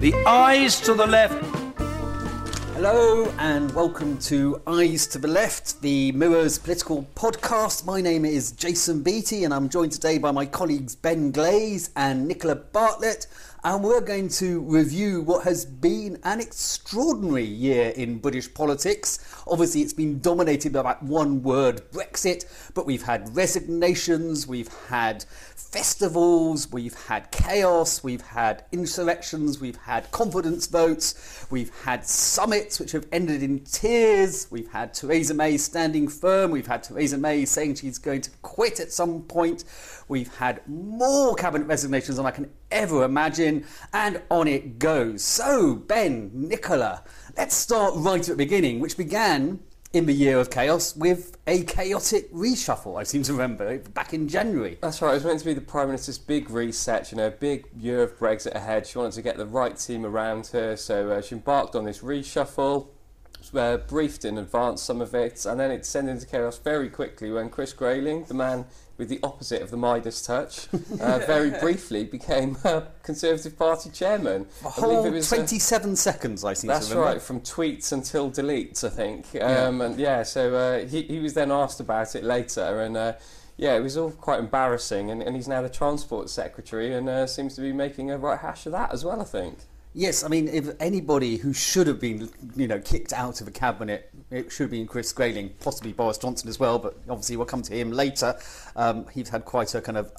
The eyes to the left. Hello and welcome to Eyes to the Left, the Mirrors political podcast. My name is Jason Beattie and I'm joined today by my colleagues Ben Glaze and Nicola Bartlett. And we're going to review what has been an extraordinary year in British politics. Obviously, it's been dominated by that one word Brexit, but we've had resignations, we've had festivals, we've had chaos, we've had insurrections, we've had confidence votes, we've had summits which have ended in tears, we've had Theresa May standing firm, we've had Theresa May saying she's going to quit at some point, we've had more cabinet resignations than I can ever imagine, and on it goes. So, Ben, Nicola, let's start right at the beginning, which began in the year of chaos with a chaotic reshuffle, I seem to remember, back in January. That's right, it was meant to be the Prime Minister's big reset, you know, big year of Brexit ahead. She wanted to get the right team around her, so uh, she embarked on this reshuffle. Uh, briefed in advance some of it, and then it descended into chaos very quickly when Chris Grayling, the man with the opposite of the Midas touch, uh, very briefly became uh, Conservative Party chairman. A whole was, 27 uh, seconds, I seem That's right, from tweets until deletes, I think. Um, yeah. And yeah, so uh, he, he was then asked about it later, and uh, yeah, it was all quite embarrassing. And, and he's now the Transport Secretary and uh, seems to be making a right hash of that as well, I think. Yes, I mean, if anybody who should have been, you know, kicked out of a cabinet, it should have been Chris Grayling, possibly Boris Johnson as well, but obviously we'll come to him later. Um, he's had quite a kind of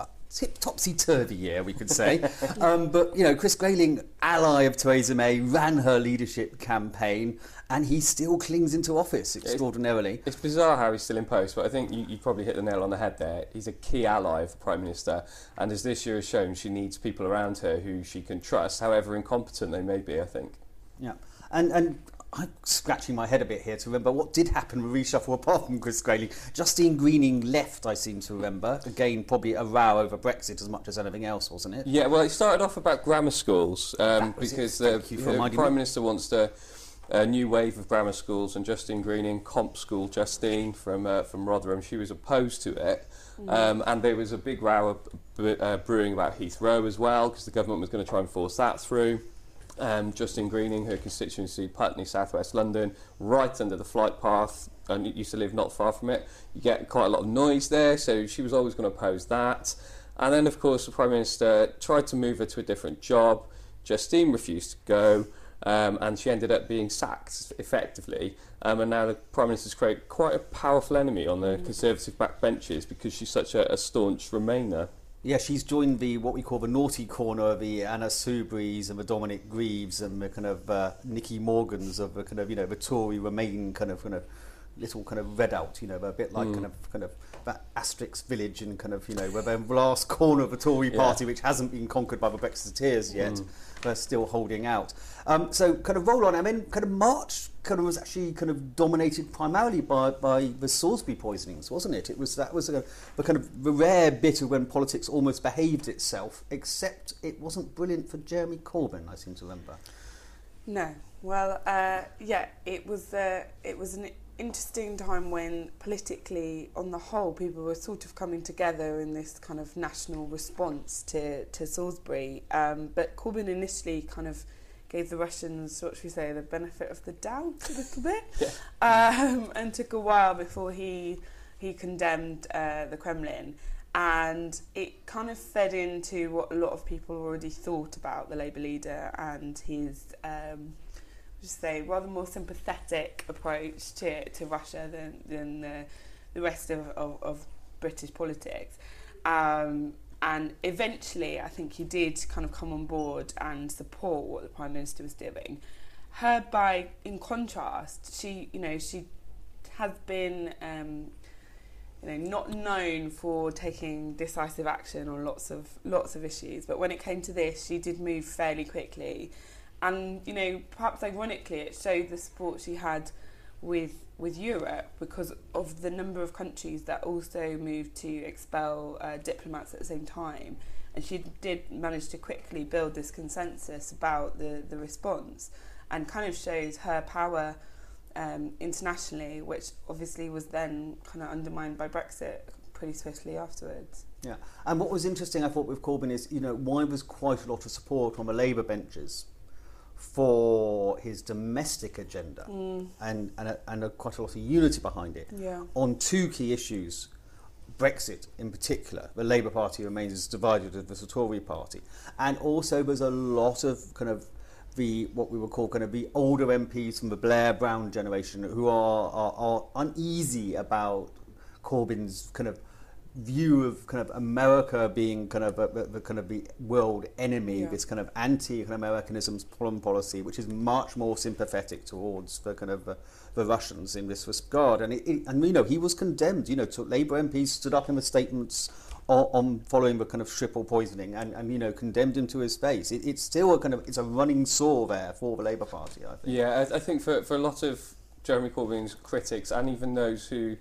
topsy-turvy year, we could say. um, but, you know, Chris Grayling, ally of Theresa May, ran her leadership campaign and he still clings into office extraordinarily. It's, bizarre how he's still in post, but I think you, you probably hit the nail on the head there. He's a key ally of the Prime Minister, and as this year has shown, she needs people around her who she can trust, however incompetent they may be, I think. Yeah, and, and I'm scratching my head a bit here to remember what did happen with reshuffle apart from Chris Grayling. Justine Greening left, I seem to remember. Again, probably a row over Brexit as much as anything else, wasn't it? Yeah, well, it started off about grammar schools um, because the, the Prime Minister wants to a new wave of grammar schools, and Justine Greening, comp school Justine from uh, from Rotherham, she was opposed to it. Mm. Um, and there was a big row of, uh, brewing about Heathrow as well, because the government was going to try and force that through. Um, Justine Greening, her constituency, Putney, southwest London, right under the flight path, and used to live not far from it. You get quite a lot of noise there, so she was always going to oppose that. And then, of course, the Prime Minister tried to move her to a different job. Justine refused to go um, and she ended up being sacked effectively. Um, and now the Prime Minister's created quite a powerful enemy on the mm. Conservative backbenches because she's such a, a staunch Remainer. Yeah, she's joined the what we call the naughty corner, of the Anna Soubrys and the Dominic Grieves and the kind of uh, Nicky Morgans of the kind of you know the Tory Remain kind of kind of little kind of red out, you know, a bit like mm. kind of kind of that Asterix village and kind of you know where the last corner of the Tory party, which hasn't been conquered by the Brexiteers yet. Mm they're still holding out. Um, so kind of roll on. I mean, kind of March kind of was actually kind of dominated primarily by, by the Salisbury poisonings, wasn't it? It was that was a, a kind of the rare bit of when politics almost behaved itself, except it wasn't brilliant for Jeremy Corbyn. I seem to remember. No. Well, uh, yeah, it was. Uh, it was an interesting time when politically, on the whole, people were sort of coming together in this kind of national response to, to Salisbury. Um, but Corbyn initially kind of gave the Russians, what should we say, the benefit of the doubt a little bit, yeah. um, and took a while before he he condemned uh, the Kremlin. And it kind of fed into what a lot of people already thought about the Labour leader and his um, just say rather more sympathetic approach to, to Russia than, than the, the rest of, of, of British politics. Um, and eventually, I think he did kind of come on board and support what the Prime Minister was doing. Her, by in contrast, she, you know, she has been, um, you know, not known for taking decisive action on lots of lots of issues. But when it came to this, she did move fairly quickly and you know perhaps ironically it showed the support she had with with Europe because of the number of countries that also moved to expel uh, diplomats at the same time. And she did manage to quickly build this consensus about the the response and kind of shows her power um, internationally which obviously was then kind of undermined by Brexit pretty swiftly afterwards. Yeah, and what was interesting, I thought, with Corbyn is, you know, why was quite a lot of support on the Labour benches for his domestic agenda mm. and, and, a, and a, quite a lot of unity behind it yeah. on two key issues. Brexit in particular, the Labour Party remains as divided as the Tory Party, and also there's a lot of kind of the what we would call kind of the older MPs from the Blair Brown generation who are, are, are uneasy about Corbyn's kind of view of kind of America being kind of a, the kind of the world enemy, yeah. this kind of anti-Americanism foreign policy, which is much more sympathetic towards the kind of uh, the Russians in this regard. And it, it, and you know he was condemned. You know, to Labour MPs stood up in the statements on, on following the kind of Skripal poisoning and, and you know condemned him to his face. It, it's still a kind of it's a running sore there for the Labour Party. I think. Yeah, I, I think for for a lot of Jeremy Corbyn's critics and even those who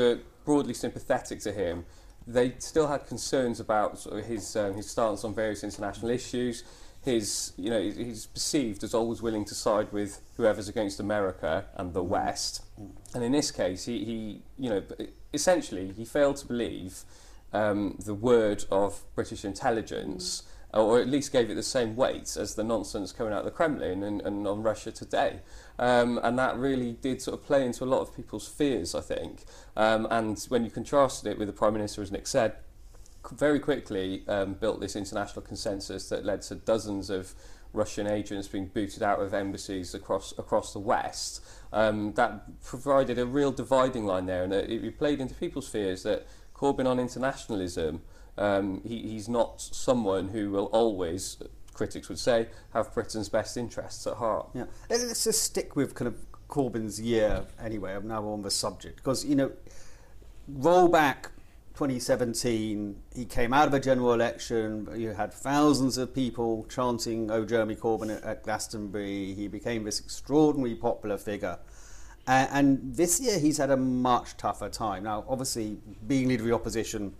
were broadly sympathetic to him, they still had concerns about sort of his um, his stance on various international issues. His, you know, he's perceived as always willing to side with whoever's against America and the West. And in this case, he, he you know, essentially he failed to believe um, the word of British intelligence or at least gave it the same weight as the nonsense coming out of the Kremlin and, and on Russia today. Um, and that really did sort of play into a lot of people's fears, I think. Um, and when you contrasted it with the Prime Minister, as Nick said, very quickly um, built this international consensus that led to dozens of Russian agents being booted out of embassies across across the West. Um, that provided a real dividing line there, and it, it played into people's fears that Corbyn on internationalism um, he, he's not someone who will always, critics would say, have Britain's best interests at heart. Yeah, let's just stick with kind of Corbyn's year anyway. I'm now on the subject because you know, roll back 2017, he came out of a general election. You had thousands of people chanting "Oh, Jeremy Corbyn" at, Glastonbury. He became this extraordinarily popular figure. Uh, and this year, he's had a much tougher time. Now, obviously, being leader of the opposition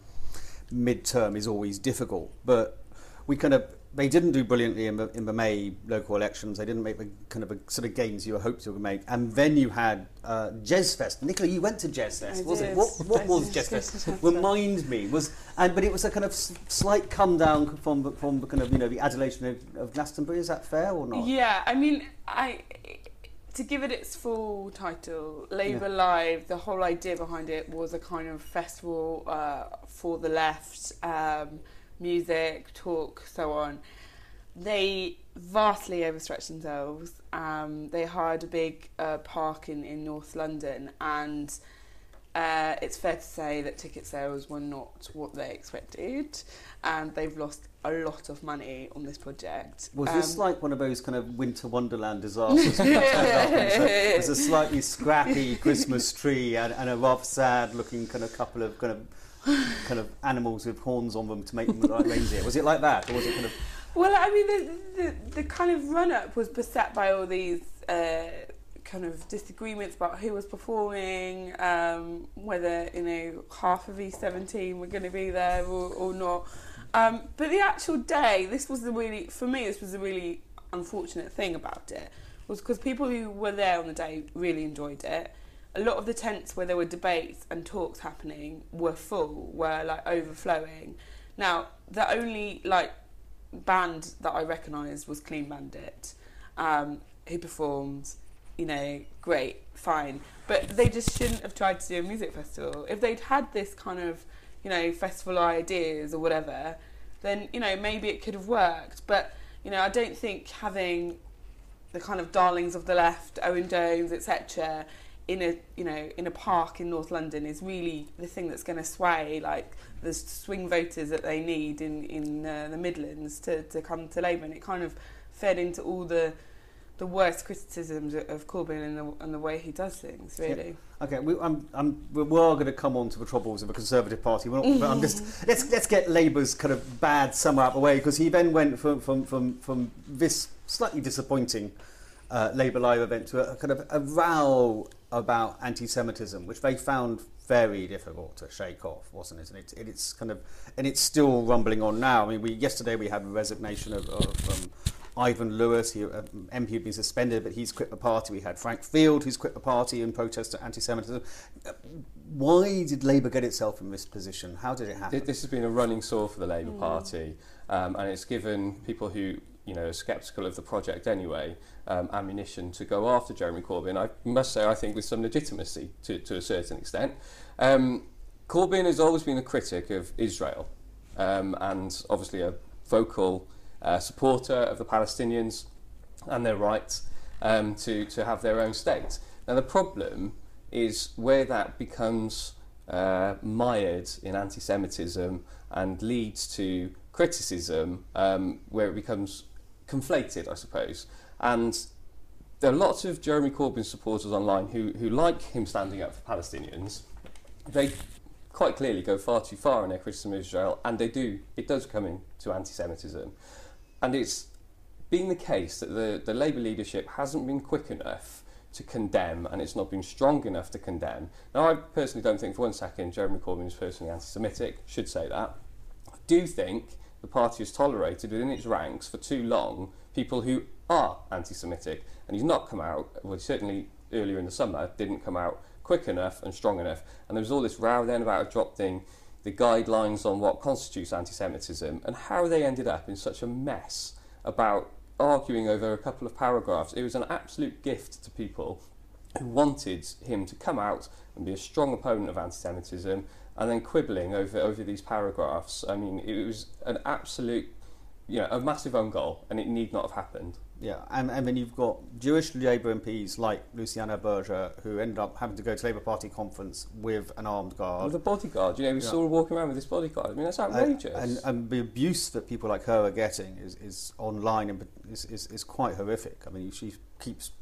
midterm is always difficult. But we kind of they didn't do brilliantly in the, in the May local elections. They didn't make the kind of a, sort of gains you were hoped to make. And then you had uh, Jezfest. Nicola, you went to Jezfest, was it? What, what was Jezfest? Remind me. Was and but it was a kind of slight come down from from the kind of you know the adulation of, of Glastonbury. Is that fair or not? Yeah, I mean, I to give it its full title, Labour yeah. Live, the whole idea behind it was a kind of festival uh, for the left, um, music, talk, so on. They vastly overstretched themselves. Um, they hired a big uh, park in, in North London, and uh, it's fair to say that ticket sales were not what they expected, and they've lost a lot of money on this project. Was um, this like one of those kind of winter wonderland disasters? There's a slightly scrappy Christmas tree and, and, a rough, sad-looking kind of couple of kind of kind of animals with horns on them to make them look like reindeer. Was it like that, or was it kind of? Well, I mean, the the, the kind of run-up was beset by all these. Uh, kind of disagreements about who was performing, um, whether you know half of E17 were going to be there or, or not. Um, but the actual day, this was the really, for me, this was the really unfortunate thing about it, was because people who were there on the day really enjoyed it. A lot of the tents where there were debates and talks happening were full, were like overflowing. Now, the only like band that I recognised was Clean Bandit, um, who performed, you know, great, fine. But they just shouldn't have tried to do a music festival. If they'd had this kind of you know, festival ideas or whatever, then, you know, maybe it could have worked. But, you know, I don't think having the kind of darlings of the left, Owen Jones, etc., in a you know in a park in North London is really the thing that's going to sway like the swing voters that they need in in uh, the Midlands to to come to Labour, and it kind of fed into all the the worst criticisms of Corbyn and the, and the way he does things, really. Yeah. Okay, we, I'm, I'm, we're going to come on to the troubles of the Conservative Party. Not, but I'm just let's let's get Labour's kind of bad summer out of the way because he then went from from from, from this slightly disappointing uh, Labour Live event to a, a kind of a row about anti-Semitism, which they found very difficult to shake off, wasn't it? And it, it, it's kind of and it's still rumbling on now. I mean, we yesterday we had a resignation of, of um, Ivan Lewis, he, uh, MP who'd been suspended, but he's quit the party. We had Frank Field, who's quit the party in protest to anti-Semitism. Uh, why did Labour get itself in this position? How did it happen? This has been a running sore for the Labour mm. Party, um, and it's given people who you know, are sceptical of the project anyway, um, ammunition to go after Jeremy Corbyn. I must say, I think with some legitimacy to, to a certain extent. Um, Corbyn has always been a critic of Israel um, and obviously a vocal uh, supporter of the Palestinians and their right um, to, to have their own state. Now, the problem is where that becomes uh, mired in anti Semitism and leads to criticism, um, where it becomes conflated, I suppose. And there are lots of Jeremy Corbyn supporters online who, who like him standing up for Palestinians. They quite clearly go far too far in their criticism of Israel, and they do. It does come into anti-Semitism, and it's been the case that the, the Labour leadership hasn't been quick enough to condemn, and it's not been strong enough to condemn. Now, I personally don't think for one second Jeremy Corbyn is personally anti-Semitic. Should say that. I do think the party has tolerated within its ranks for too long people who are anti-Semitic, and he's not come out. Well, certainly earlier in the summer didn't come out quick enough and strong enough. And there was all this row then about a drop adopting the guidelines on what constitutes anti-Semitism and how they ended up in such a mess about arguing over a couple of paragraphs. It was an absolute gift to people who wanted him to come out and be a strong opponent of anti-Semitism and then quibbling over, over these paragraphs. I mean, it was an absolute, you know, a massive own goal and it need not have happened. Yeah, and, and then you've got Jewish Labour MPs like Luciana Berger who ended up having to go to Labour Party conference with an armed guard. With a bodyguard, you know, we yeah. saw her walking around with this bodyguard. I mean, that's outrageous. And, and, and, the abuse that people like her are getting is, is online and is, is, is quite horrific. I mean, she keeps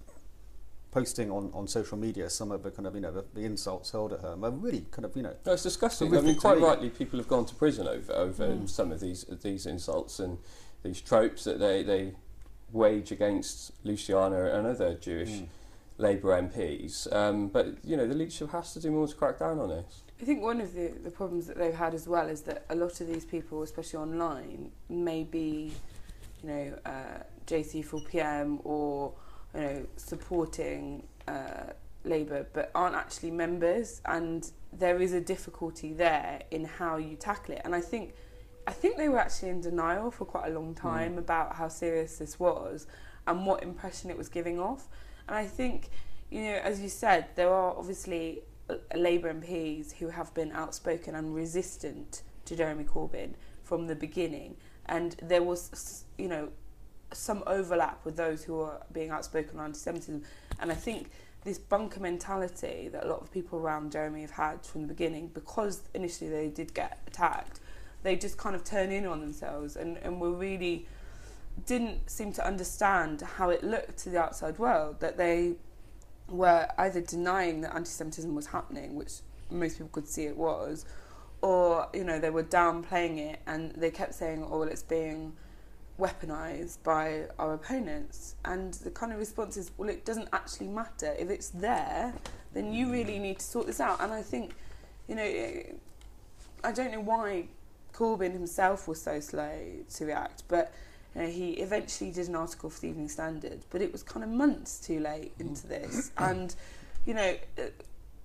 posting on, on social media some of the kind of you know the, the insults hurled at her. And really kind of you know. No, it's disgusting. I mean, quite rightly, people have gone to prison over over mm. some of these these insults and these tropes that they they wage against Luciana and other Jewish mm. Labour MPs. Um, but you know, the leadership has to do more to crack down on this. I think one of the, the problems that they've had as well is that a lot of these people, especially online, may be, you know, uh, JC4PM or you know supporting uh, Labour, but aren't actually members, and there is a difficulty there in how you tackle it. And I think I think they were actually in denial for quite a long hmm. time mm. about how serious this was and what impression it was giving off. And I think, you know, as you said, there are obviously Labour MPs who have been outspoken and resistant to Jeremy Corbyn from the beginning. And there was, you know, some overlap with those who are being outspoken on anti Semitism. And I think this bunker mentality that a lot of people around Jeremy have had from the beginning, because initially they did get attacked, they just kind of turn in on themselves and, and were really didn't seem to understand how it looked to the outside world that they were either denying that anti-Semitism was happening, which most people could see it was, or you know they were downplaying it and they kept saying, "Oh, well, it's being weaponized by our opponents." And the kind of response is, "Well, it doesn't actually matter if it's there. Then you really need to sort this out." And I think, you know, I don't know why Corbyn himself was so slow to react, but you know, he eventually did an article for the Evening Standard, but it was kind of months too late into this. and, you know, uh,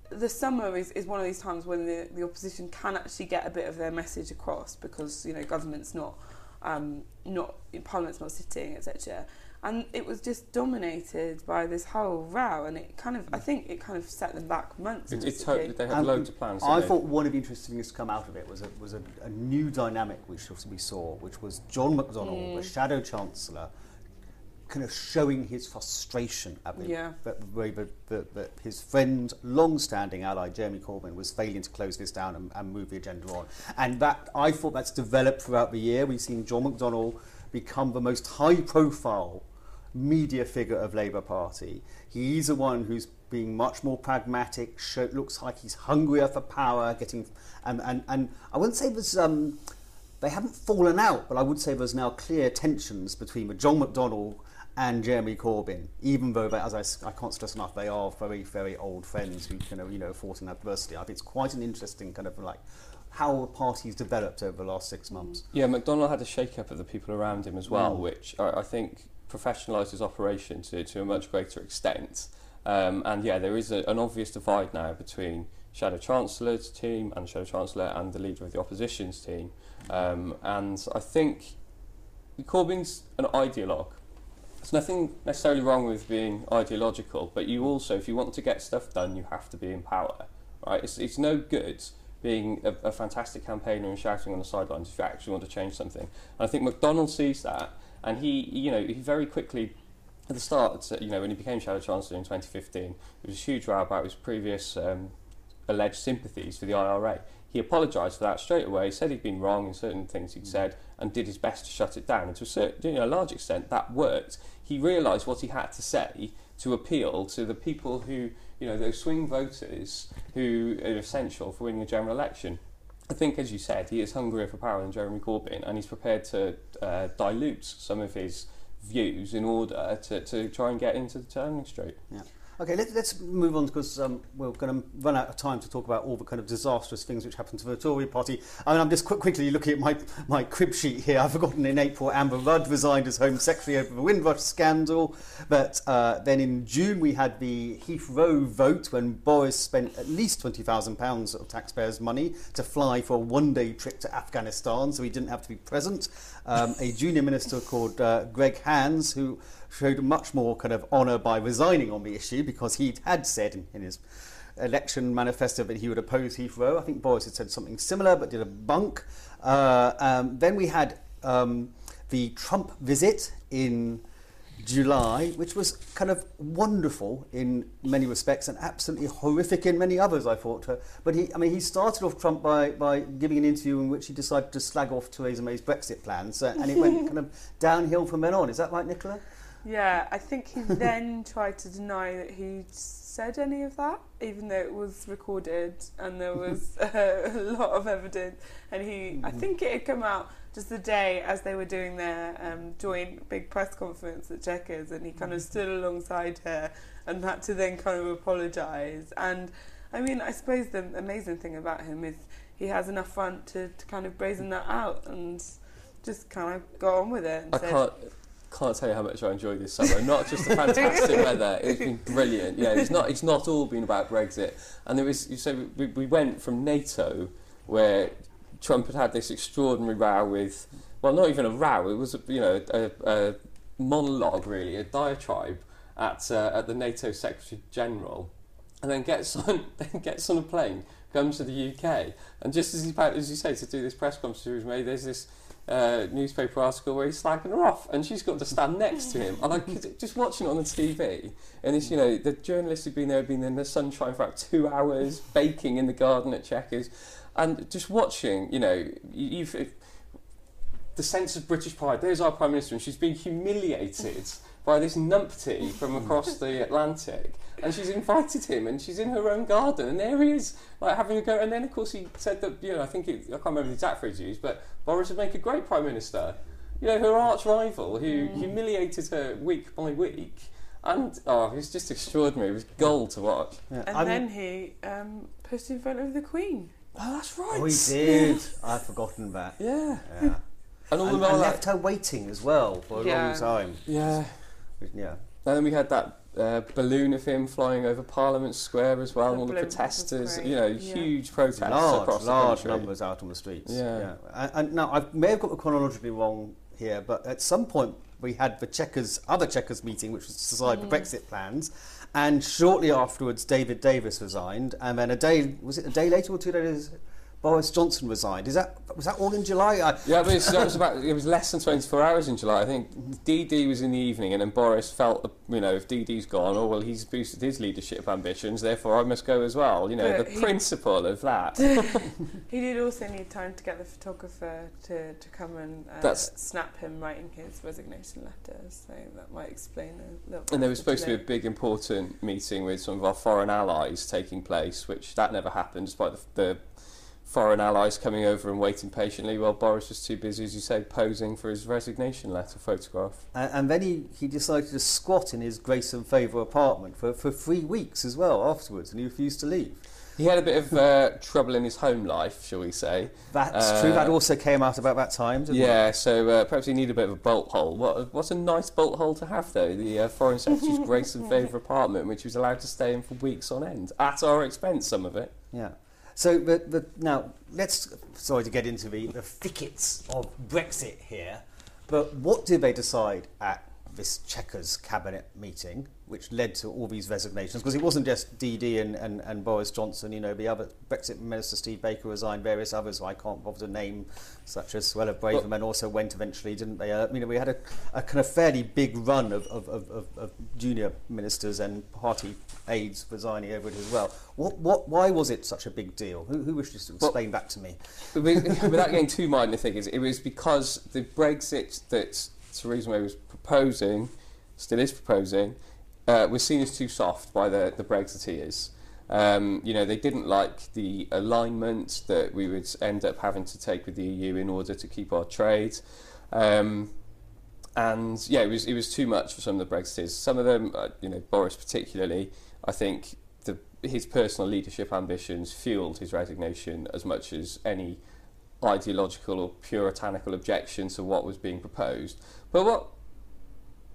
the summer is, is one of these times when the, the opposition can actually get a bit of their message across because, you know, government's not, um, not, parliament's not sitting, etc and it was just dominated by this whole row, and it kind of, I think, it kind of set them back months. It, it totally, they had loads of plans. I thought one of the interesting things to come out of it was a, was a, a new dynamic which we saw, which was John McDonnell, mm. the Shadow Chancellor, kind of showing his frustration at the yeah. way that, that, that, his friend, long-standing ally Jeremy Corbyn, was failing to close this down and, and move the agenda on. And that I thought that's developed throughout the year. We've seen John McDonnell become the most high-profile media figure of Labour Party. He's the one who's being much more pragmatic. Show, looks like he's hungrier for power. Getting and and, and I wouldn't say there's um, they haven't fallen out, but I would say there's now clear tensions between John McDonnell and Jeremy Corbyn, even though, they, as I, I can't stress enough, they are very, very old friends who kind of, you know, fought in adversity. I think it's quite an interesting kind of like how the party's developed over the last six months. Yeah, McDonnell had a shake-up of the people around him as well, mm. which I, I think professionalised his operation to, to a much greater extent. Um, and yeah, there is a, an obvious divide now between Shadow Chancellor's team and Shadow Chancellor and the leader of the opposition's team. Um, and I think Corbyn's an ideologue. There's nothing necessarily wrong with being ideological, but you also, if you want to get stuff done, you have to be in power, right? It's, it's no good being a, a fantastic campaigner and shouting on the sidelines if you actually want to change something. And I think McDonnell sees that, and he, you know, he very quickly at the start, you know, when he became Shadow Chancellor in 2015, there was a huge row about his previous um, alleged sympathies for the IRA. He apologised for that straight away, said he'd been wrong in certain things he'd said, and did his best to shut it down. And to a, certain, you know, a large extent, that worked. He realised what he had to say to appeal to the people who, you know, those swing voters who are essential for winning a general election. I think, as you said, he is hungrier for power than Jeremy Corbyn, and he's prepared to uh, dilute some of his views in order to, to try and get into the turning straight. Yeah. Okay, let, us move on because um, we're going to run out of time to talk about all the kind of disastrous things which happened to the Tory party. I mean, I'm just quick, quickly looking at my, my crib sheet here. I've forgotten in April, Amber Rudd resigned as Home Secretary over the Windrush scandal. But uh, then in June, we had the Heathrow vote when Boris spent at least £20,000 of taxpayers' money to fly for a one day trip to Afghanistan, so he didn't have to be present. Um, a junior minister called uh, Greg Hands, who showed much more kind of honour by resigning on the issue because he had said in, in his election manifesto that he would oppose Heathrow. I think Boris had said something similar but did a bunk. Uh, um, then we had um, the Trump visit in July, which was kind of wonderful in many respects and absolutely horrific in many others, I thought. But he, I mean, he started off Trump by, by giving an interview in which he decided to slag off Theresa May's Brexit plans, uh, and it went kind of downhill from then on. Is that right, Nicola? Yeah, I think he then tried to deny that he said any of that, even though it was recorded and there was uh, a lot of evidence. And he, I mm-hmm. think it had come out just the day as they were doing their um, joint big press conference at Chequers, and he kind of mm-hmm. stood alongside her and had to then kind of apologise. And I mean, I suppose the amazing thing about him is he has enough front to, to kind of brazen that out and just kind of go on with it. I said, can't can't tell you how much I enjoyed this summer. Not just the fantastic weather; it's been brilliant. Yeah, it's not. It's not all been about Brexit. And there was. You say we, we went from NATO, where Trump had had this extraordinary row with. Well, not even a row. It was, you know, a, a monologue really, a diatribe at uh, at the NATO Secretary General, and then gets on then gets on a plane, comes to the UK, and just as he's about, as you say, to do this press conference, made there's this uh, newspaper article where he's slagging her off, and she's got to stand next to him. And I could, just watching it on the TV, and it's you know the journalists who've been there, have been in the sunshine for about two hours, baking in the garden at Chequers, and just watching, you know, you, have the sense of British pride. There's our prime minister, and she's been humiliated by this numpty from across the Atlantic. And she's invited him, and she's in her own garden, and there he is, like having a go. And then, of course, he said that you know, I think it, I can't remember the exact phrase he used, but Boris would make a great prime minister. You know, her arch rival who mm. humiliated her week by week. And oh, it was just extraordinary. It was gold to watch. Yeah. And I'm then he um, pushed in front of the Queen. Oh, that's right. Oh, he did. I'd forgotten that. Yeah. Yeah. And, all and, and left her waiting as well for a yeah. long time. Yeah. Yeah. And then we had that uh, balloon of him flying over Parliament Square as well, the and all the protesters, you know, yeah. huge protests large, across large the country. numbers out on the streets. Yeah. yeah. And, and now, I may have got the chronologically wrong here, but at some point we had the Chequers, other Chequers meeting, which was to decide mm. the Brexit plans, and shortly afterwards David Davis resigned, and then a day, was it a day later or two days Boris Johnson resigned. Is that was that all in July? I yeah, but it was about it was less than 24 hours in July. I think DD was in the evening, and then Boris felt you know if DD's gone, oh well, he's boosted his leadership ambitions, therefore I must go as well. You know but the he, principle of that. he did also need time to get the photographer to, to come and uh, snap him writing his resignation letter, so that might explain a little. And there was supposed delay. to be a big important meeting with some of our foreign allies taking place, which that never happened, despite the, the foreign allies coming over and waiting patiently while Boris was too busy, as you say, posing for his resignation letter photograph. And, and then he, he decided to squat in his Grace and Favour apartment for, for three weeks as well afterwards, and he refused to leave. He had a bit of uh, trouble in his home life, shall we say. That's uh, true. That also came out about that time, yeah, it? so uh, perhaps he needed a bit of a bolt hole. What, what's a nice bolt hole to have, though? The uh, Foreign Secretary's Grace and Favour apartment, which he was allowed to stay in for weeks on end, at our expense, some of it. Yeah. So, but, now let's sorry to get into the, the thickets of Brexit here. But what did they decide at this Chequers cabinet meeting, which led to all these resignations, because it wasn't just DD and, and, and Boris Johnson, you know, the other Brexit Minister Steve Baker resigned, various others who I can't bother to name, such as Suella Braverman also went eventually, didn't they? Uh, you know, we had a, a kind of fairly big run of, of, of, of junior ministers and party aides resigning over it as well. What, what, why was it such a big deal? Who, who wishes to explain well, that to me? Without getting too mind, I think it was because the Brexit that Theresa May was proposing, still is proposing, uh, was seen as too soft by the, the Brexiteers. Um, you know, they didn't like the alignment that we would end up having to take with the EU in order to keep our trade. Um, and yeah, it was it was too much for some of the Brexiteers. Some of them, uh, you know, Boris particularly, I think the, his personal leadership ambitions fueled his resignation as much as any ideological or puritanical objection to what was being proposed. But what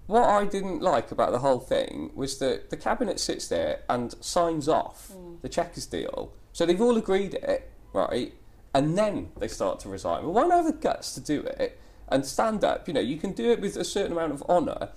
what I didn't like about the whole thing was that the cabinet sits there and signs off mm. the Chequers deal. So they've all agreed it, right? And then they start to resign. Well, why not have the guts to do it and stand up? You know, you can do it with a certain amount of honour.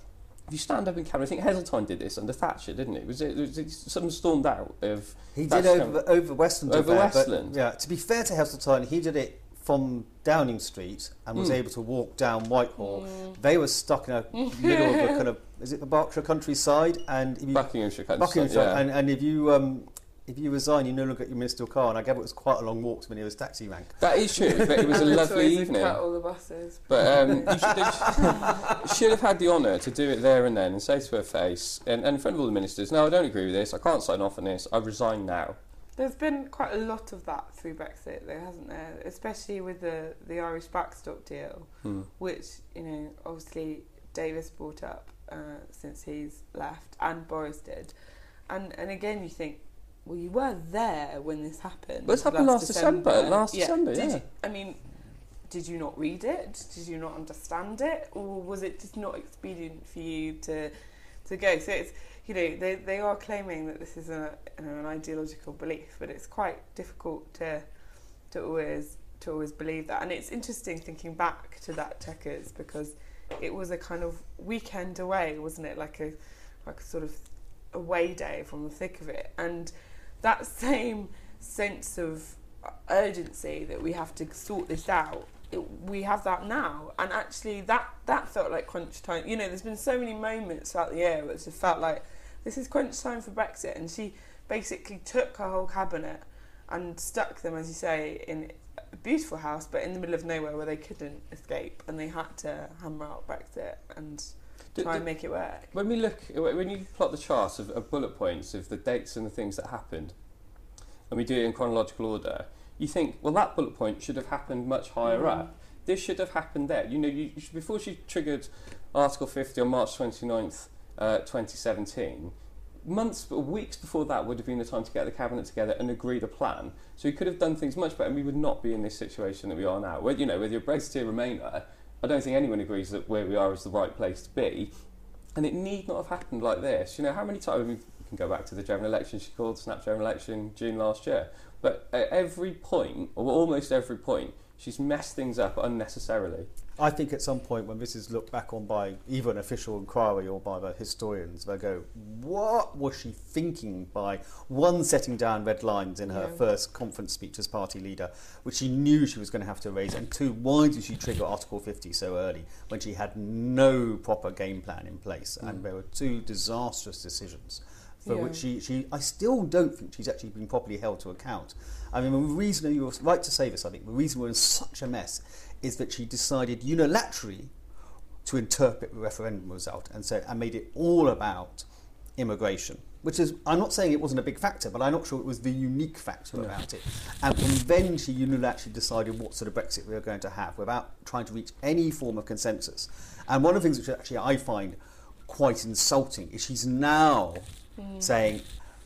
If you stand up in cabinet, I think Heseltine did this under Thatcher, didn't it? Was it, was it someone stormed out of? He did over, over Westland. Over Westland. Yeah. To be fair to Heseltine, he did it from Downing Street and was mm. able to walk down Whitehall. Mm. They were stuck in a middle of a kind of is it the Berkshire countryside and if you, Buckinghamshire countryside. Buckinghamshire, yeah. and, and if you um, if you resign, you no longer get your ministerial car. And I gather it was quite a long walk to the nearest taxi rank. That is true, but it was a lovely evening. Cut all the buses. But um, you should have, should have had the honour to do it there and then and say to her face and, and in front of all the ministers, no, I don't agree with this. I can't sign off on this. I resign now. There's been quite a lot of that through Brexit, though, hasn't there? Especially with the, the Irish backstop deal, hmm. which, you know, obviously Davis brought up uh, since he's left, and Boris did. And and again, you think, well, you were there when this happened. This happened last, last December. December. Last yeah. December, did yeah. You, I mean, did you not read it? Did you not understand it? Or was it just not expedient for you to to go? So it's you know, they, they are claiming that this is a, you know, an ideological belief, but it's quite difficult to to always to always believe that. And it's interesting thinking back to that Chequers because it was a kind of weekend away, wasn't it? Like a like a sort of away day from the thick of it, and that same sense of urgency that we have to sort this out we have that now, and actually that that felt like crunch time. You know, there's been so many moments throughout the year which have felt like this is crunch time for Brexit, and she basically took her whole cabinet and stuck them, as you say, in a beautiful house, but in the middle of nowhere where they couldn't escape, and they had to hammer out Brexit and try and make it work. When we look, when you plot the chart of, of bullet points of the dates and the things that happened, and we do it in chronological order you think, well, that bullet point should have happened much higher mm. up. This should have happened there. You know, you, you should, before she triggered Article 50 on March 29th, uh, 2017, months or weeks before that would have been the time to get the cabinet together and agree the plan. So we could have done things much better, and we would not be in this situation that we are now. Where, you know, with your Brexiteer Remainer, I don't think anyone agrees that where we are is the right place to be. And it need not have happened like this. You know, how many times we can go back to the general election she called, snap general election, June last year. But at every point, or almost every point, she's messed things up unnecessarily. I think at some point when this is looked back on by either an official inquiry or by the historians, they'll go, what was she thinking by one setting down red lines in her yeah. first conference speech as party leader, which she knew she was going to have to raise, and two, why did she trigger Article 50 so early when she had no proper game plan in place? Mm. And there were two disastrous decisions for yeah. which she, she, I still don't think she's actually been properly held to account. I mean, the reason you're right to say this, I think, the reason we're in such a mess is that she decided unilaterally to interpret the referendum result and said and made it all about immigration. Which is, I'm not saying it wasn't a big factor, but I'm not sure it was the unique factor yeah. about it. And from then she unilaterally decided what sort of Brexit we were going to have without trying to reach any form of consensus. And one of the things which actually I find quite insulting is she's now mm. saying,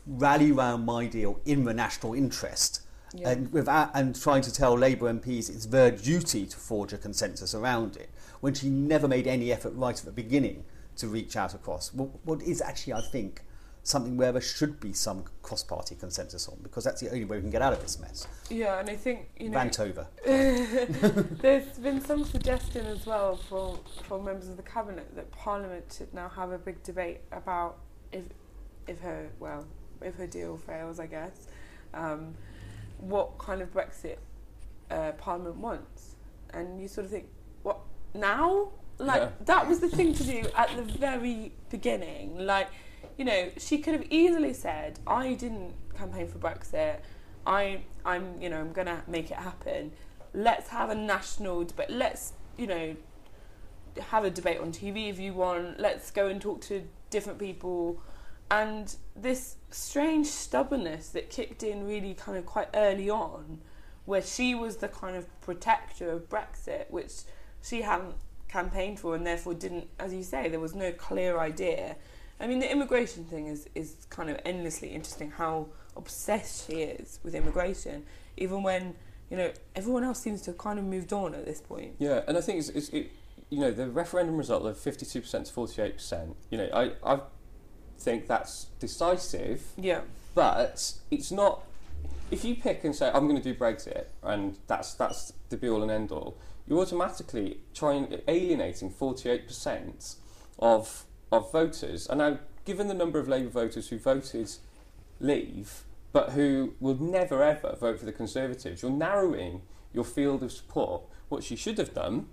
rally round my deal in the national interest. Yeah. And, without, and trying to tell Labour MPs it's their duty to forge a consensus around it, when she never made any effort right at the beginning to reach out across. What, what is actually, I think, something where there should be some cross-party consensus on, because that's the only way we can get out of this mess. Yeah, and I think you know. Rant over. there's been some suggestion as well for, from members of the cabinet that Parliament should now have a big debate about if if her well if her deal fails, I guess, um, what kind of Brexit uh, Parliament wants, and you sort of think, what now? Like yeah. that was the thing to do at the very beginning, like you know, she could have easily said, I didn't campaign for Brexit. I, I'm, you know, I'm to make it happen. Let's have a national debate. Let's, you know, have a debate on TV if you want. Let's go and talk to different people. And this strange stubbornness that kicked in really kind of quite early on, where she was the kind of protector of Brexit, which she hadn't campaigned for and therefore didn't, as you say, there was no clear idea I mean, the immigration thing is, is kind of endlessly interesting how obsessed she is with immigration, even when, you know, everyone else seems to have kind of moved on at this point. Yeah, and I think it's, it's it, you know, the referendum result of 52% to 48%, you know, I, I think that's decisive. Yeah. But it's not, if you pick and say, I'm going to do Brexit, and that's, that's the be all and end all, you're automatically trying, alienating 48% of of voters. And now, given the number of Labour voters who voted leave, but who will never ever vote for the Conservatives, you're narrowing your field of support. What she should have done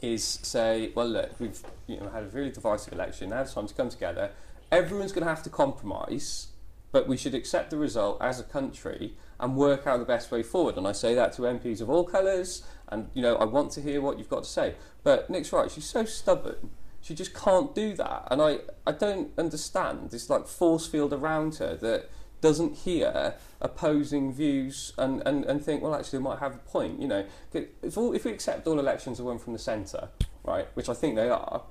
is say, well, look, we've you know, had a really divisive election. Now it's time to come together. Everyone's going to have to compromise, but we should accept the result as a country and work out the best way forward. And I say that to MPs of all colours, and you know, I want to hear what you've got to say. But Nick's right; she's so stubborn she just can't do that. And I, I don't understand this like force field around her that doesn't hear opposing views and, and, and think, well, actually, they might have a point. You know, if, all, if we accept all elections are won from the centre, right, which I think they are,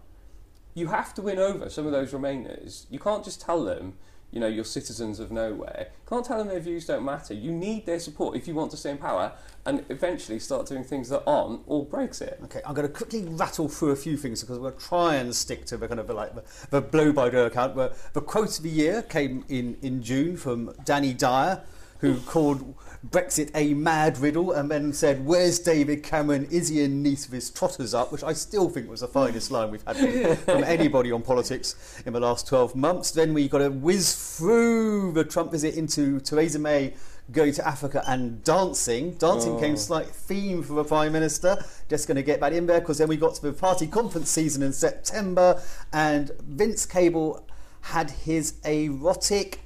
you have to win over some of those Remainers. You can't just tell them you know, you're citizens of nowhere. Can't tell them their views don't matter. You need their support if you want to stay in power and eventually start doing things that aren't all Brexit. Okay, I'm going to quickly rattle through a few things because to try and stick to the kind of like the, the blow by blow account. The quote of the year came in, in June from Danny Dyer, who called Brexit a mad riddle and then said, Where's David Cameron? Is he in Nice with his trotters up? Which I still think was the finest line we've had from, from anybody on politics in the last 12 months. Then we got to whiz through the Trump visit into Theresa May going to Africa and dancing. Dancing oh. became slight theme for the Prime Minister. Just going to get back in there because then we got to the party conference season in September and Vince Cable had his erotic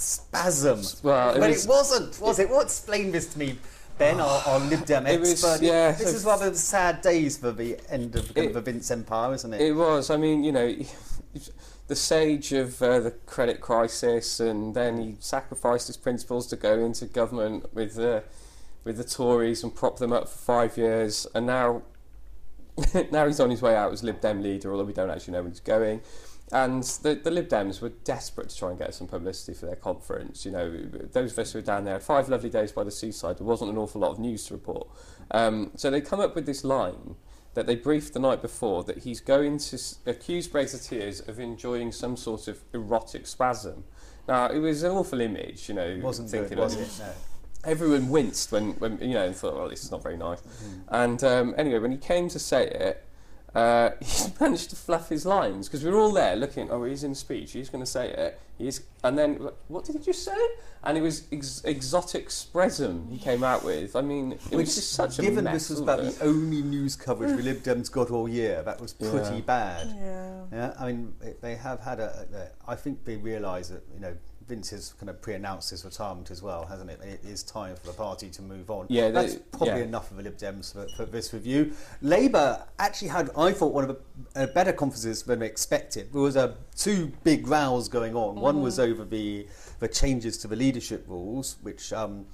spasm. Well, it but was, it wasn't, was it? it? Well, explain this to me. Ben, our, our Lib Dem expert. Was, yeah, this so is rather sad days for the end of, it, the Vince Empire, isn't it? It was. I mean, you know, the sage of uh, the credit crisis, and then he sacrificed his principles to go into government with the with the Tories and prop them up for five years, and now now he's on his way out as Lib Dem leader, although we don't actually know where he's going. And the, the Lib Dems were desperate to try and get some publicity for their conference. You know, those of us who were down there had five lovely days by the seaside. There wasn't an awful lot of news to report. Um, so they come up with this line that they briefed the night before that he's going to accuse Brexiteers of enjoying some sort of erotic spasm. Now, it was an awful image, you know. It wasn't thinking good, was it? No. Everyone winced when, when, you know, and thought, well, this is not very nice. Mm. And um, anyway, when he came to say it, uh, he managed to fluff his lines because we were all there looking. Oh, he's in speech. He's going to say it. He's and then what did he just say? And it was ex- exotic spresm he came out with. I mean, it Which, was just such given a mess. this was about it? the only news coverage we Lib Dems got all year, that was pretty yeah. bad. Yeah. Yeah. I mean, it, they have had a. a I think they realise that you know Vince has kind of pre-announced his retirement as well, hasn't it? It is time for the party to move on. Yeah, that's probably yeah. enough of the Lib Dems for, for, this review. Labour actually had, I thought, one of the uh, better conferences than expected. There was uh, two big rows going on. Mm. One was mm-hmm. over the the changes to the leadership rules, which. Um,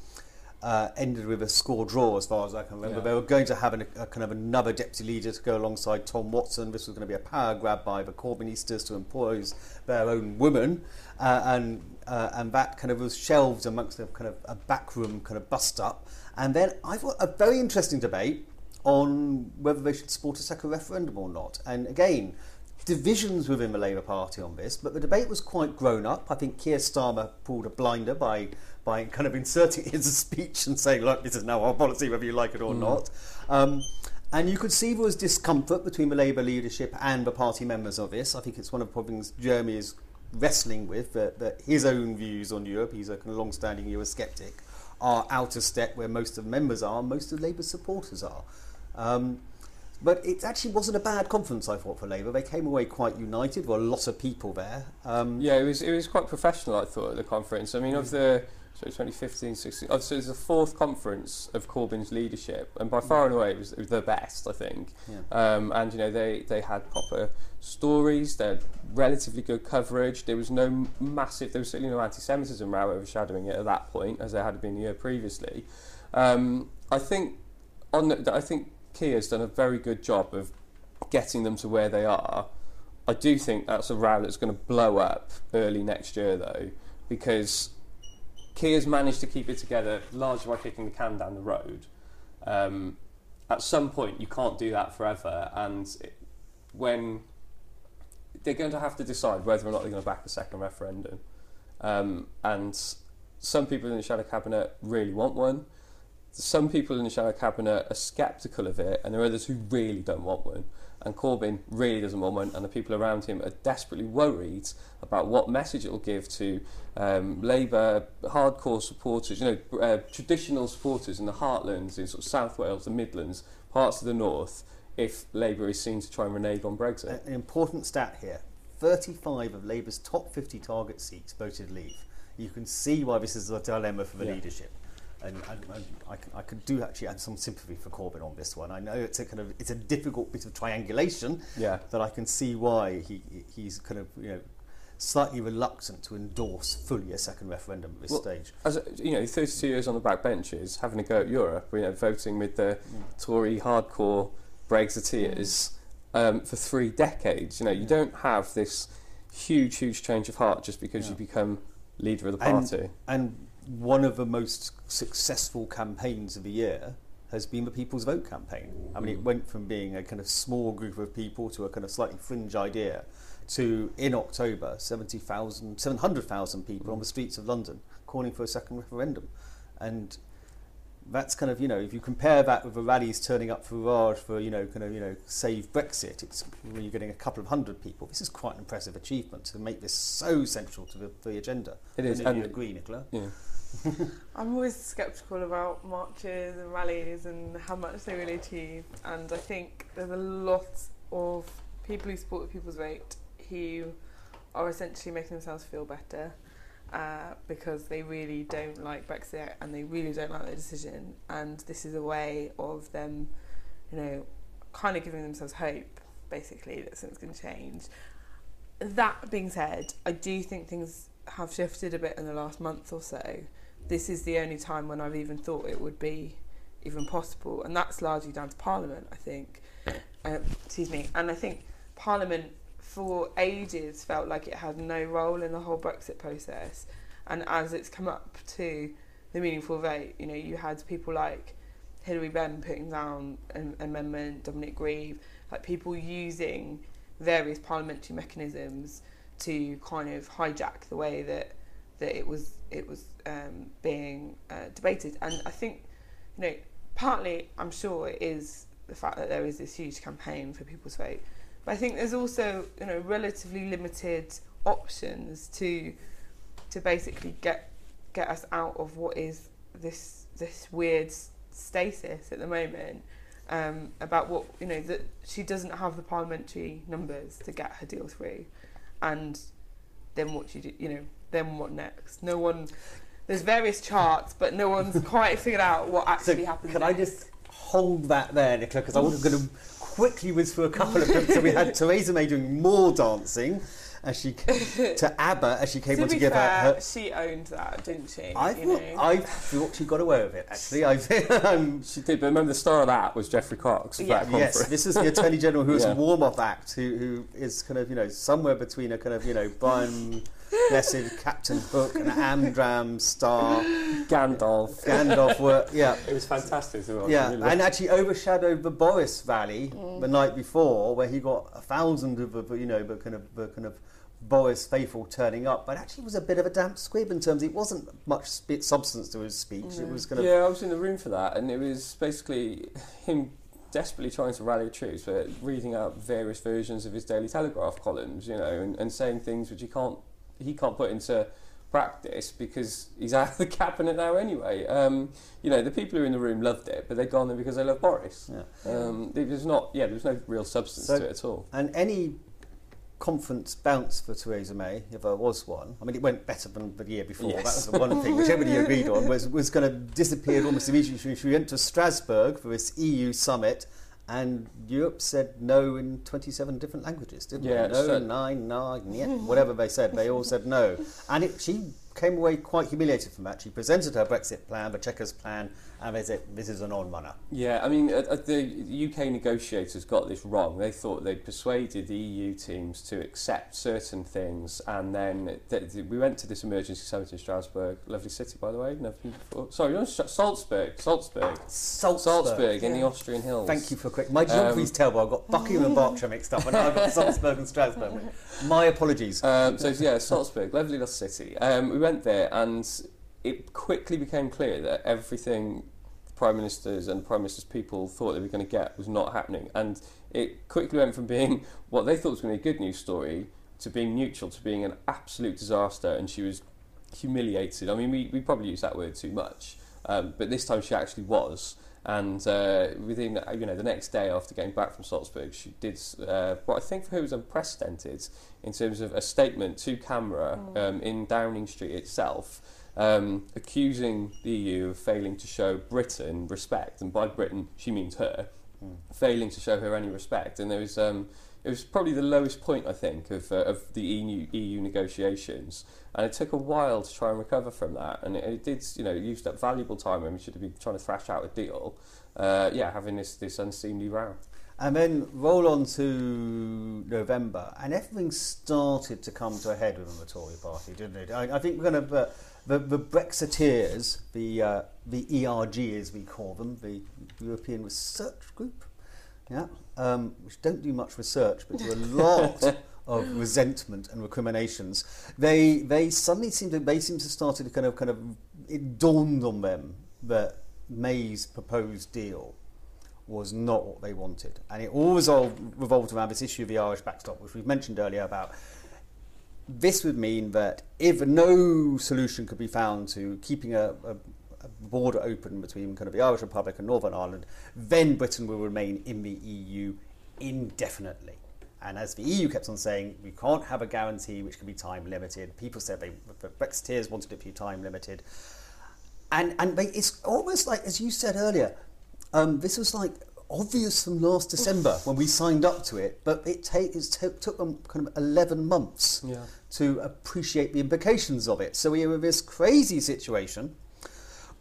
uh, ended with a score draw, as far as I can remember. Yeah. They were going to have an, a kind of another deputy leader to go alongside Tom Watson. This was going to be a power grab by the Corbynistas to impose their own woman, uh, and uh, and that kind of was shelved amongst a kind of a backroom kind of bust up. And then I thought a very interesting debate on whether they should support a second referendum or not. And again, divisions within the Labour Party on this, but the debate was quite grown up. I think Keir Starmer pulled a blinder by by kind of inserting it into speech and saying, "Look, this is now our policy, whether you like it or mm. not." Um, and you could see there was discomfort between the Labour leadership and the party members of this. I think it's one of the problems Jeremy is wrestling with, that, that his own views on Europe, he's a kind of long-standing Eurosceptic, are out of step where most of the members are, most of Labour supporters are. Um, but it actually wasn't a bad conference, I thought, for Labour. They came away quite united. There were a lot of people there. Um, yeah, it was it was quite professional, I thought, at the conference. I mean, of the so 2015, 16. Oh, so it's the fourth conference of Corbyn's leadership, and by far and away it was, it was the best, I think. Yeah. Um, and you know they they had proper stories, they had relatively good coverage. There was no massive, there was certainly no anti-Semitism row overshadowing it at that point, as there had been a year previously. Um, I think on the, I think Keir's done a very good job of getting them to where they are. I do think that's a row that's going to blow up early next year, though, because Keir's managed to keep it together largely by kicking the can down the road. Um, at some point, you can't do that forever, and it, when they're going to have to decide whether or not they're going to back a second referendum, um, and some people in the shadow cabinet really want one some people in the shadow cabinet are sceptical of it, and there are others who really don't want one. And Corbyn really doesn't want one, and the people around him are desperately worried about what message it will give to um, Labour hardcore supporters, you know, uh, traditional supporters in the heartlands, in sort of South Wales, the Midlands, parts of the North, if Labour is seen to try and renege on Brexit. An important stat here 35 of Labour's top 50 target seats voted leave. You can see why this is a dilemma for the yeah. leadership and, I, I could do actually add some sympathy for Corbyn on this one. I know it's a kind of it's a difficult bit of triangulation. Yeah. That I can see why he he's kind of you know slightly reluctant to endorse fully a second referendum at this well, stage. As you know, 32 years on the back benches, having a go at Europe, you know, voting with the mm. Tory hardcore Brexiteers um, for three decades. You know, you don't have this huge, huge change of heart just because yeah. you become leader of the party. And, and one of the most successful campaigns of the year has been the People's Vote campaign. I mean, it mm. went from being a kind of small group of people to a kind of slightly fringe idea to, in October, 70,000, 700,000 people on the streets of London calling for a second referendum. And that's kind of, you know, if you compare that with the rallies turning up for Raj for, you know, kind of, you know, save Brexit, it's when you're getting a couple of hundred people. This is quite an impressive achievement to make this so central to the, the agenda. It is. And you agree, Nicola? Yeah. I'm always sceptical about marches and rallies and how much they really achieve. And I think there's a lot of people who support the People's Vote who are essentially making themselves feel better uh, because they really don't like Brexit and they really don't like the decision. And this is a way of them, you know, kind of giving themselves hope, basically, that something's going to change. That being said, I do think things have shifted a bit in the last month or so this is the only time when I've even thought it would be even possible, and that's largely down to Parliament, I think. Uh, excuse me, and I think Parliament for ages felt like it had no role in the whole Brexit process, and as it's come up to the meaningful vote, you know, you had people like Hilary Benn putting down an amendment, Dominic Grieve, like people using various parliamentary mechanisms to kind of hijack the way that that it was it was um, being uh, debated. And I think, you know, partly I'm sure it is the fact that there is this huge campaign for people's vote, but I think there's also you know relatively limited options to to basically get get us out of what is this this weird stasis at the moment um, about what you know that she doesn't have the parliamentary numbers to get her deal through, and then what she do, you know, then what next? No one. There's various charts, but no one's quite figured out what actually so happens. Can next. I just hold that there, Nicola? Because I was going to quickly whiz through a couple of them. So we had Theresa May doing more dancing as she to ABBA as she came to on to give fair, her, her. She owned that, didn't she? I thought know? I thought she got away with it. Actually, I um, she did. But remember, the star of that was Geoffrey Cox. Yeah. yes, this is the Attorney General who is yeah. a warm-up act, who who is kind of you know somewhere between a kind of you know Brian blessed Captain Hook and Amdram Star. Gandalf. Gandalf were, yeah. It was fantastic. Yeah, and actually overshadowed the Boris Valley mm. the night before, where he got a thousand of, you know, the kind of, the kind of Boris faithful turning up, but actually was a bit of a damp squib in terms it wasn't much substance to his speech. Mm. It was kind of yeah, I was in the room for that, and it was basically him desperately trying to rally troops, but reading out various versions of his Daily Telegraph columns, you know, and, and saying things which he can't he can't put into practice because he's out of the cabinet now anyway. Um, you know, the people who are in the room loved it, but they'd gone there because they love Boris. Yeah. Um, there's not, yeah, there's no real substance so, to it at all. And any conference bounce for Theresa May, if there was one. I mean, it went better than the year before. Yes. That was the one thing which everybody agreed on was was going to disappear almost immediately. She went to Strasbourg for this EU summit, and Europe said no in 27 different languages, didn't yeah, they? No, so nine, nine, yeah, whatever they said. They all said no, and it, she came away quite humiliated from that. She presented her Brexit plan, the Chequers plan, and they said this is an on-runner. Yeah, I mean, uh, uh the UK negotiators got this wrong. They thought they'd persuaded the EU teams to accept certain things, and then th- th- we went to this emergency summit in Strasbourg, lovely city, by the way, never been before. Sorry, no, Salzburg, Salzburg, Salzburg, Salzburg in the Austrian hills. Thank you for quick. My geography's um, terrible. I've got Buckingham and Berkshire mixed up, and I've got Salzburg and Strasbourg. My apologies. Um, so yeah, Salzburg, lovely little city. Um, we went there, and it quickly became clear that everything prime ministers and prime ministers' people thought they were going to get was not happening, and it quickly went from being what they thought was going to be a good news story to being neutral to being an absolute disaster, and she was humiliated. I mean, we, we probably use that word too much, um, but this time she actually was. And uh, within you know the next day after getting back from Salzburg, she did uh, what I think for her was unprecedented in terms of a statement to camera mm. um, in Downing Street itself, um, accusing the EU of failing to show Britain respect, and by Britain she means her, mm. failing to show her any respect. And there was um, it was probably the lowest point I think of uh, of the EU, EU negotiations, and it took a while to try and recover from that. And it, it did, you know, used up valuable time when we should have been trying to thrash out a deal. Uh, yeah, having this this unseemly row. And then roll on to November, and everything started to come to a head within the Tory party, didn't it? I, I think we're going to. Uh, the, the Brexiteers, the, uh, the ERG as we call them, the European Research Group, yeah, um, which don't do much research but do a lot of resentment and recriminations. They, they suddenly seem to, they seem to start to kind of, kind of, it dawned on them that May's proposed deal was not what they wanted. And it all revolved around this issue of the Irish backstop, which we've mentioned earlier about this would mean that if no solution could be found to keeping a, a, a, border open between kind of the Irish Republic and Northern Ireland, then Britain will remain in the EU indefinitely. And as the EU kept on saying, we can't have a guarantee which can be time limited. People said they, the Brexiteers wanted it to be time limited. And, and they, it's almost like, as you said earlier, um, this was like obvious from last December when we signed up to it, but it, take, it took them kind of 11 months yeah. to appreciate the implications of it. So we were in this crazy situation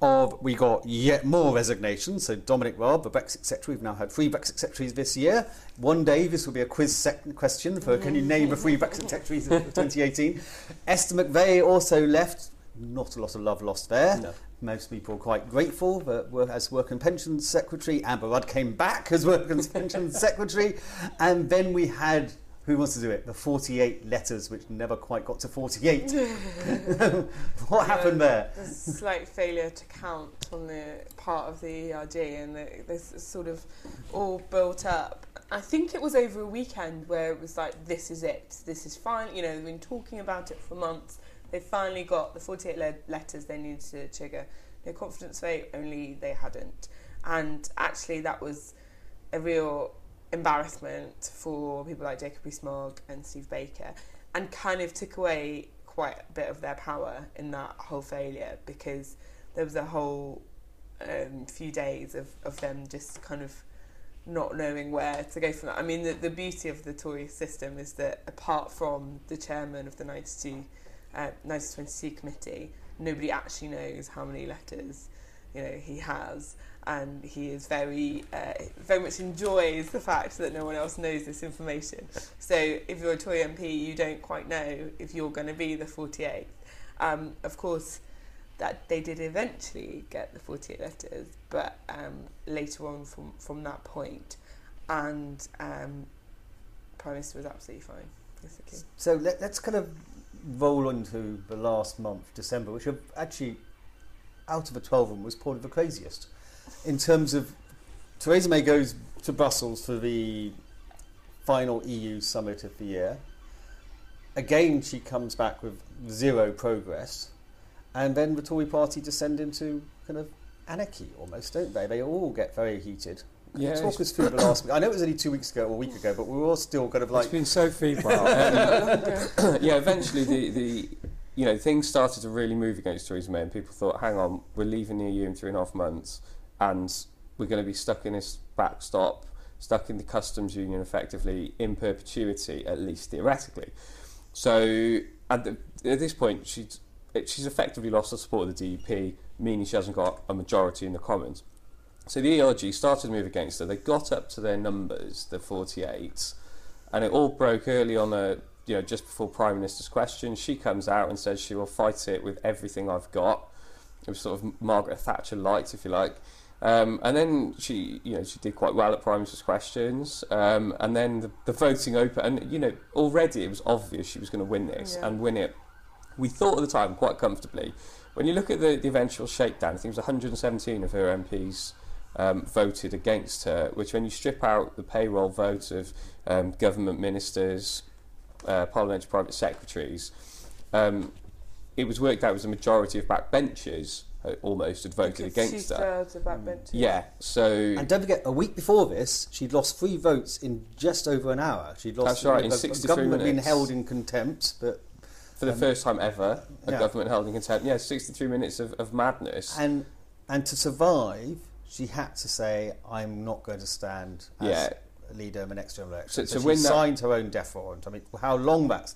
of we got yet more resignations. So Dominic Raab, the Brexit Secretary, we've now had three Brexit Secretaries this year. One day this will be a quiz sec- question for can you name the three Brexit Secretaries of 2018? Esther McVey also left. Not a lot of love lost there. No most people are quite grateful that as Work and Pensions Secretary, Amber Rudd came back as Work and Pensions Secretary, and then we had who wants to do it? The 48 letters, which never quite got to 48. what happened there? The slight failure to count on the part of the ERG, and the, this sort of all built up. I think it was over a weekend where it was like, this is it, this is fine. You know, we've been talking about it for months they finally got the 48 le- letters they needed to trigger no confidence vote, only they hadn't. And actually, that was a real embarrassment for people like Jacob Rees-Mogg and Steve Baker, and kind of took away quite a bit of their power in that whole failure because there was a whole um, few days of, of them just kind of not knowing where to go from that. I mean, the, the beauty of the Tory system is that apart from the chairman of the 92 uh, 1922 committee, nobody actually knows how many letters you know he has, and he is very uh, very much enjoys the fact that no one else knows this information. So if you're a Tory MP, you don't quite know if you're going to be the 48th. Um, of course, that they did eventually get the 48 letters, but um, later on from from that point, and um, Prime Minister was absolutely fine. Basically. So let, us kind of roll into the last month, December, which are actually, out of the 12 of them, was probably the craziest in terms of Theresa May goes to Brussels for the final EU summit of the year. Again, she comes back with zero progress, and then the Tory party descend into kind of anarchy almost, don't they? They all get very heated. Can yeah, talk us through the last week? I know it was only two weeks ago or a week ago, but we were all still kind of like. It's been so febrile. um, yeah, eventually the, the you know things started to really move against Theresa May, and people thought, hang on, we're leaving the EU in three and a half months and we're going to be stuck in this backstop, stuck in the customs union effectively in perpetuity, at least theoretically. So at, the, at this point, she's she's effectively lost the support of the DUP, meaning she hasn't got a majority in the Commons. So the ERG started to move against her. They got up to their numbers, the 48, and it all broke early on a you know just before Prime Minister's question. She comes out and says she will fight it with everything I've got. It was sort of Margaret Thatcher light, if you like. Um, and then she, you know, she did quite well at Prime Minister's questions. Um, and then the, the, voting open, and you know, already it was obvious she was going to win this yeah. and win it. We thought at the time quite comfortably. When you look at the, the eventual shakedown, I think it was 117 of her MPs um, voted against her. Which, when you strip out the payroll votes of um, government ministers, uh, parliamentary private secretaries, um, it was worked out as a majority of backbenchers uh, almost had voted against her. Mm. Yeah, so and don't forget, a week before this, she'd lost three votes in just over an hour. She'd lost. That's right, in sixty-three government minutes. been held in contempt, but for the um, first time ever, a yeah. government held in contempt. Yeah, sixty-three minutes of, of madness. And and to survive, she had to say, "I'm not going to stand as yeah. leader in the next general election." So, so, so she signed her own death warrant. I mean, how long that's.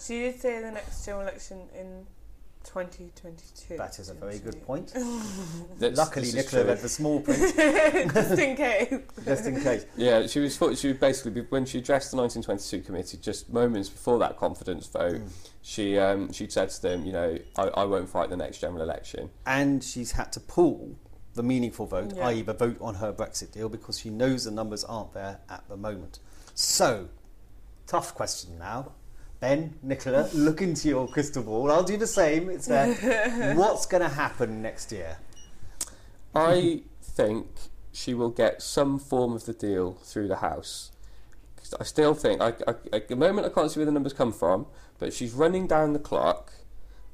She did say the next general election in 2022. That is a very good point. Luckily, Nicola read the small print. just in case. just in case. Yeah, she was she was basically when she addressed the 1922 committee, just moments before that confidence vote, mm. she um, she said to them, you know, I, I won't fight the next general election. And she's had to pull the meaningful vote, yeah. i.e., the vote on her Brexit deal, because she knows the numbers aren't there at the moment. So, tough question now. Ben, Nicola, look into your crystal ball. I'll do the same. It's there. What's going to happen next year? I think she will get some form of the deal through the House. I still think, I, I, at the moment, I can't see where the numbers come from, but she's running down the clock.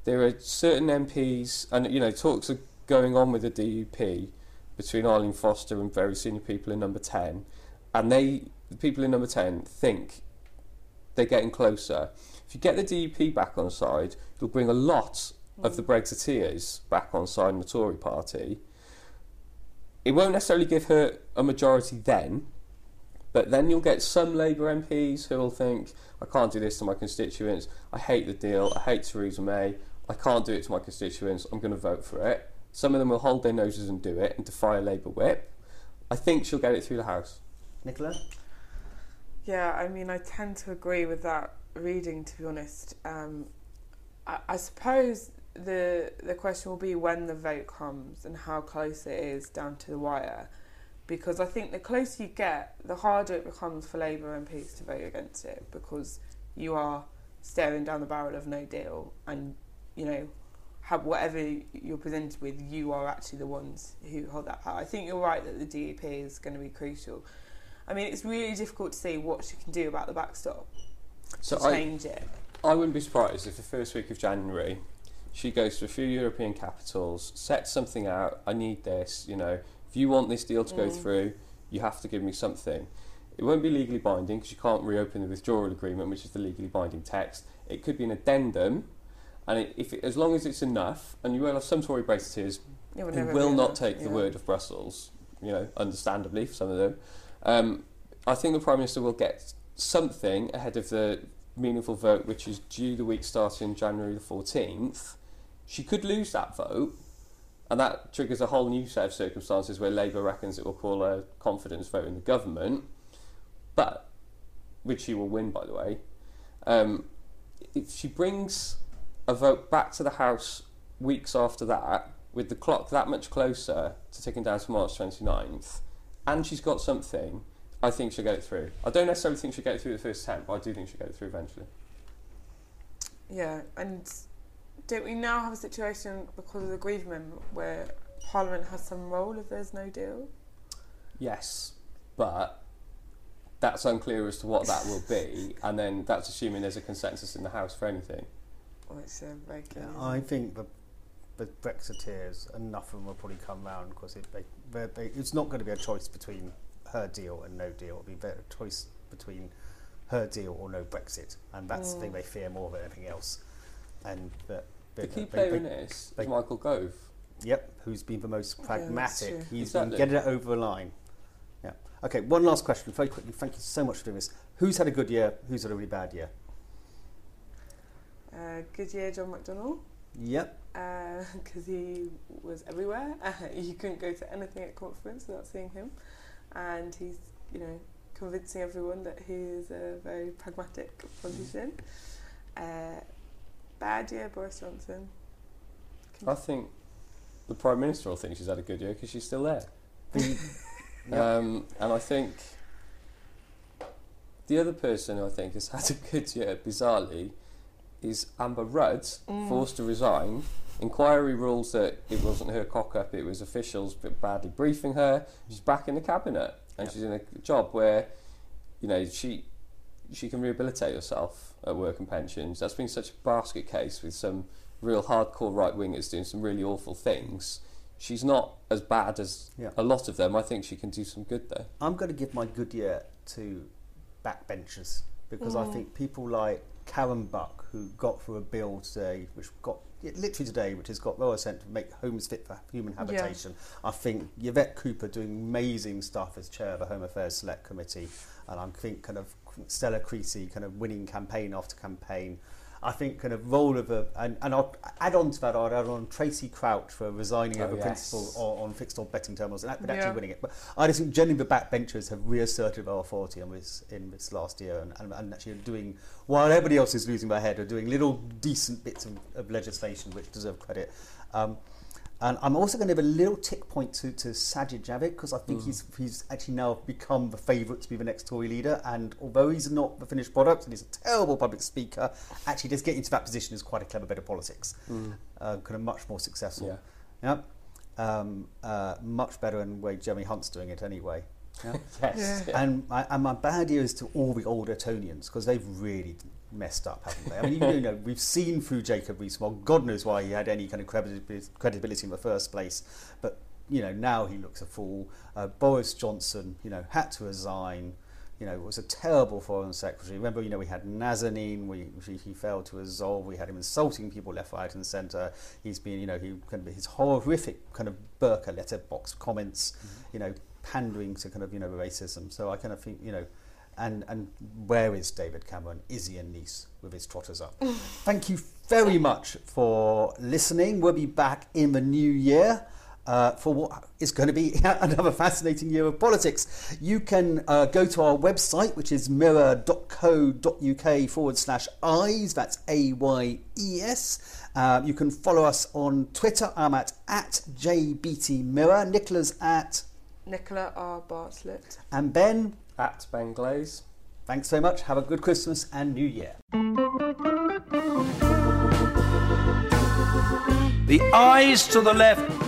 There are certain MPs, and you know, talks are going on with the DUP between Arlene Foster and very senior people in number 10, and they, the people in number 10, think they're getting closer. If you get the DUP back on side, you'll bring a lot of the Brexiteers back on side in the Tory party. It won't necessarily give her a majority then, but then you'll get some Labour MPs who will think, I can't do this to my constituents, I hate the deal, I hate Theresa May, I can't do it to my constituents, I'm going to vote for it. Some of them will hold their noses and do it and defy a Labour whip. I think she'll get it through the House. Nicola? Yeah, I mean, I tend to agree with that reading, to be honest. Um, I, I suppose the the question will be when the vote comes and how close it is down to the wire, because I think the closer you get, the harder it becomes for Labour and MPs to vote against it because you are staring down the barrel of no deal, and you know, have whatever you're presented with, you are actually the ones who hold that power. I think you're right that the DUP is going to be crucial. I mean, it's really difficult to see what she can do about the backstop so to change I, it. I wouldn't be surprised if the first week of January she goes to a few European capitals, sets something out. I need this. You know, if you want this deal to mm. go through, you have to give me something. It won't be legally binding because you can't reopen the withdrawal agreement, which is the legally binding text. It could be an addendum, and it, if it, as long as it's enough, and you will have some Tory Brexiteers who will not take yeah. the word of Brussels. You know, understandably for some of them. Um, I think the Prime Minister will get something ahead of the meaningful vote, which is due the week starting January the 14th. She could lose that vote, and that triggers a whole new set of circumstances where Labour reckons it will call a confidence vote in the government, but which she will win, by the way. Um, if she brings a vote back to the House weeks after that, with the clock that much closer to ticking down to March 29th, and she's got something, I think she'll get it through. I don't necessarily think she'll get it through the first attempt, but I do think she'll get it through eventually. Yeah, and don't we now have a situation because of the Grieve Amendment where Parliament has some role if there's no deal? Yes, but that's unclear as to what that will be, and then that's assuming there's a consensus in the House for anything. Which very yeah, I think the, the Brexiteers, enough of them will probably come round because it, they, they, it's not going to be a choice between her deal and no deal. It'll be a choice between her deal or no Brexit, and that's mm. the thing mm. they fear more than anything else. And that the key player they, in this they, is Michael Gove. Yep, who's been the most pragmatic. Yeah, He's exactly. been getting it over the line. Yeah. Okay, one last question, very quickly. Thank you so much for doing this. Who's had a good year? Who's had a really bad year? Uh, good year, John McDonnell. Yep. Because uh, he was everywhere. you couldn't go to anything at conference without seeing him, and he's you know convincing everyone that he is a very pragmatic politician. Uh, bad year, Boris Johnson? I think the Prime Minister will think she's had a good year because she's still there. um, and I think the other person who I think has had a good year, bizarrely, is Amber Rudd, mm. forced to resign. Inquiry rules that it wasn't her cock up, it was officials badly briefing her. She's back in the cabinet and yep. she's in a job where, you know, she she can rehabilitate herself at work and pensions. That's been such a basket case with some real hardcore right wingers doing some really awful things. She's not as bad as yeah. a lot of them. I think she can do some good there. I'm going to give my good year to backbenchers because mm. I think people like Karen Buck, who got through a bill today, which got literally today, which has got Royal Assent to make homes fit for human habitation. Yeah. I think Yvette Cooper doing amazing stuff as chair of the Home Affairs Select Committee, and I think kind of Stella Creasy kind of winning campaign after campaign. I think kind of role of a and, and I'll add on to that. I'll add on Tracy Crouch for resigning oh, as a yes. principal on, on fixed odds betting terminals and actually yeah. winning it. But I just think generally the backbenchers have reasserted their authority on this in this last year and, and, and actually doing while everybody else is losing their head, are doing little decent bits of, of legislation which deserve credit. Um, and I'm also going to give a little tick point to, to Sajid Javid because I think mm. he's he's actually now become the favourite to be the next Tory leader. And although he's not the finished product and he's a terrible public speaker, actually just getting to that position is quite a clever bit of politics. Mm. Uh, kind of much more successful. Yeah. yeah? Um, uh, much better than the way Jeremy Hunt's doing it anyway. Yeah. yes. Yeah. And, my, and my bad ear is to all the old Etonians because they've really messed up, haven't they? I mean, you know, we've seen through Jacob Rees-Mogg, God knows why he had any kind of credibility in the first place, but you know, now he looks a fool. Uh, Boris Johnson, you know, had to resign. You know, was a terrible foreign secretary. Remember, you know, we had Nazanin, we, he failed to resolve. We had him insulting people left, right, and centre. He's been, you know, he kind of his horrific kind of Burqa letterbox comments, mm-hmm. you know, pandering to kind of you know racism. So I kind of think, you know, and and where is David Cameron? Is he in Nice with his trotters up? Thank you very much for listening. We'll be back in the new year. Uh, for what is going to be another fascinating year of politics. You can uh, go to our website, which is mirror.co.uk forward slash ayes. That's A Y E S. Uh, you can follow us on Twitter. I'm at, at JBT Nicola's at Nicola R. Bartlett. And Ben at Ben Glaze. Thanks so much. Have a good Christmas and New Year. The ayes to the left